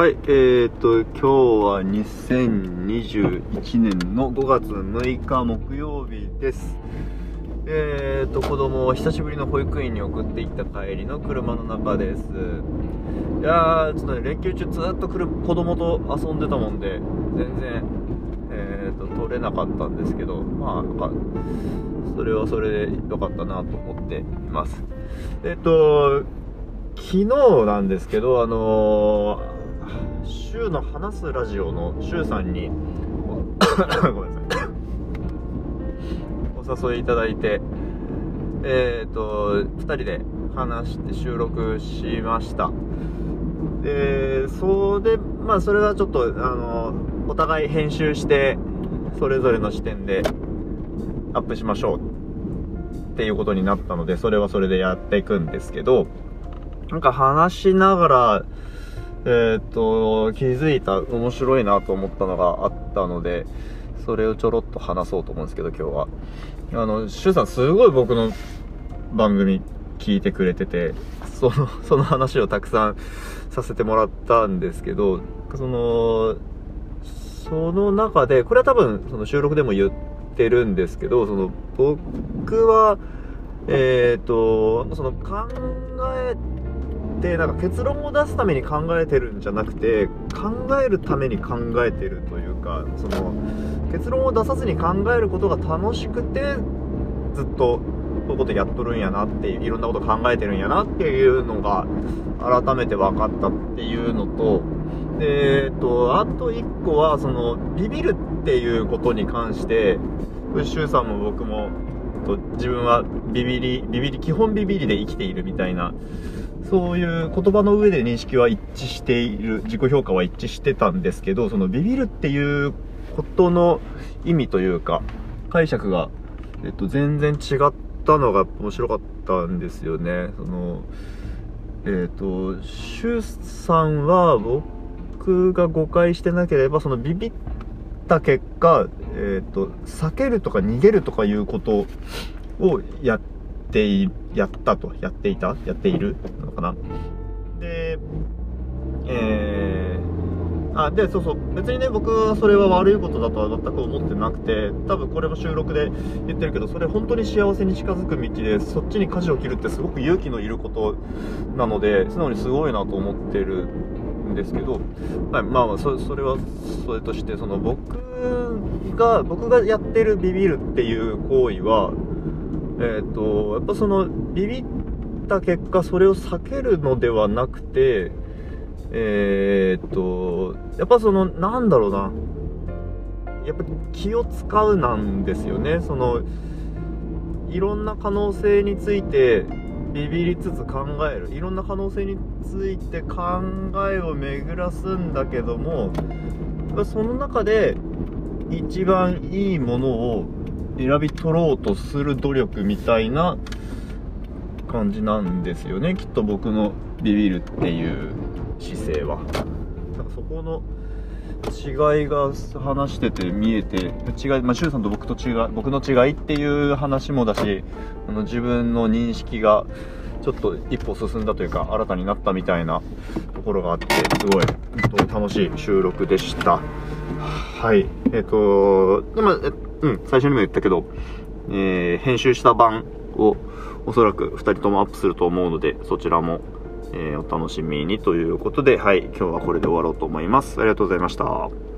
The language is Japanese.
はい、えーと、今日は2021年の5月6日木曜日です。えーと、子供を久しぶりの保育園に送っていった帰りの車の中です。いやー、ちょっとね、連休中ずっと車子供と遊んでたもんで、全然、えーと、撮れなかったんですけど、まあ、なんか、それはそれで良かったなと思っています。えっ、と、昨日なんですけど、あのー、週の話すラジオの週さんに ごめんなさい。お誘いいただいてえっ、と2人で話して収録しました。でそれでまあそれはちょっとあのお互い編集してそれぞれの視点でアップしましょう。っていうことになったのでそれはそれでやっていくんですけどなんか話しながらえっ、と、気づいた面白いなと思ったのがあったので、それをちょろっと話そうと思うんですけど、今日は。あの、シュウさんすごい僕の番組聞いてくれてて、その、その話をたくさんさせてもらったんですけど、その、その中で、これは多分、その収録でも言ってるんですけど、その、僕は、えっ、と、その考えでなんか結論を出すために考えてるんじゃなくて考えるために考えてるというかその結論を出さずに考えることが楽しくてずっとこういうことやっとるんやなっていういろんなこと考えてるんやなっていうのが改めて分かったっていうのとでえっとあと1個はそのビビるっていうことに関してシュウさんも僕もと自分はビビりビビり基本ビビりで生きているみたいなそういう言葉の上で認識は一致している、自己評価は一致してたんですけど、そのビビるっていうことの意味というか、解釈が、えっと、全然違ったのが面白かったんですよね。その、えっと、シュさんは僕が誤解してなければ、そのビビった結果、えっと、避けるとか逃げるとかいうことをやっ、ってやったと、やっていた？やっている？のかな？で、えー、あ、で、そうそう、別にね、僕はそれは悪いことだとは全く思ってなくて、多分これも収録で言ってるけど、それ本当に幸せに近づく道で、そっちに舵を切るってすごく勇気のいることなので、素直にすごいなと思ってるんですけど、はい、まあまあそ、それはそれとして、その僕が、僕がやってるビビるっていう行為は、えっ、ー、と、やっぱその、ビビった結果、それを避けるのではなくて、えっ、ー、と、やっぱその、なんだろうな、やっぱ気を使うなんですよね。その、いろんな可能性について、ビビりつつ考える。いろんな可能性について考えを巡らすんだけども、その中で、一番いいものを選び取ろうとする努力みたいな感じなんですよね。きっと僕のビビるっていう姿勢は。なんかそこの違いが話してて見えて違い、まあ、周さんと僕と違い僕の違いっていう話もだしあの自分の認識がちょっと一歩進んだというか新たになったみたいなところがあってすごい本当に楽しい収録でした。はい。えっ、とでもうん、最初にも言ったけど、えー、編集した版をおそらく2人ともアップすると思うので、そちらも、えー、お楽しみにということで、はい、今日はこれで終わろうと思います。ありがとうございました。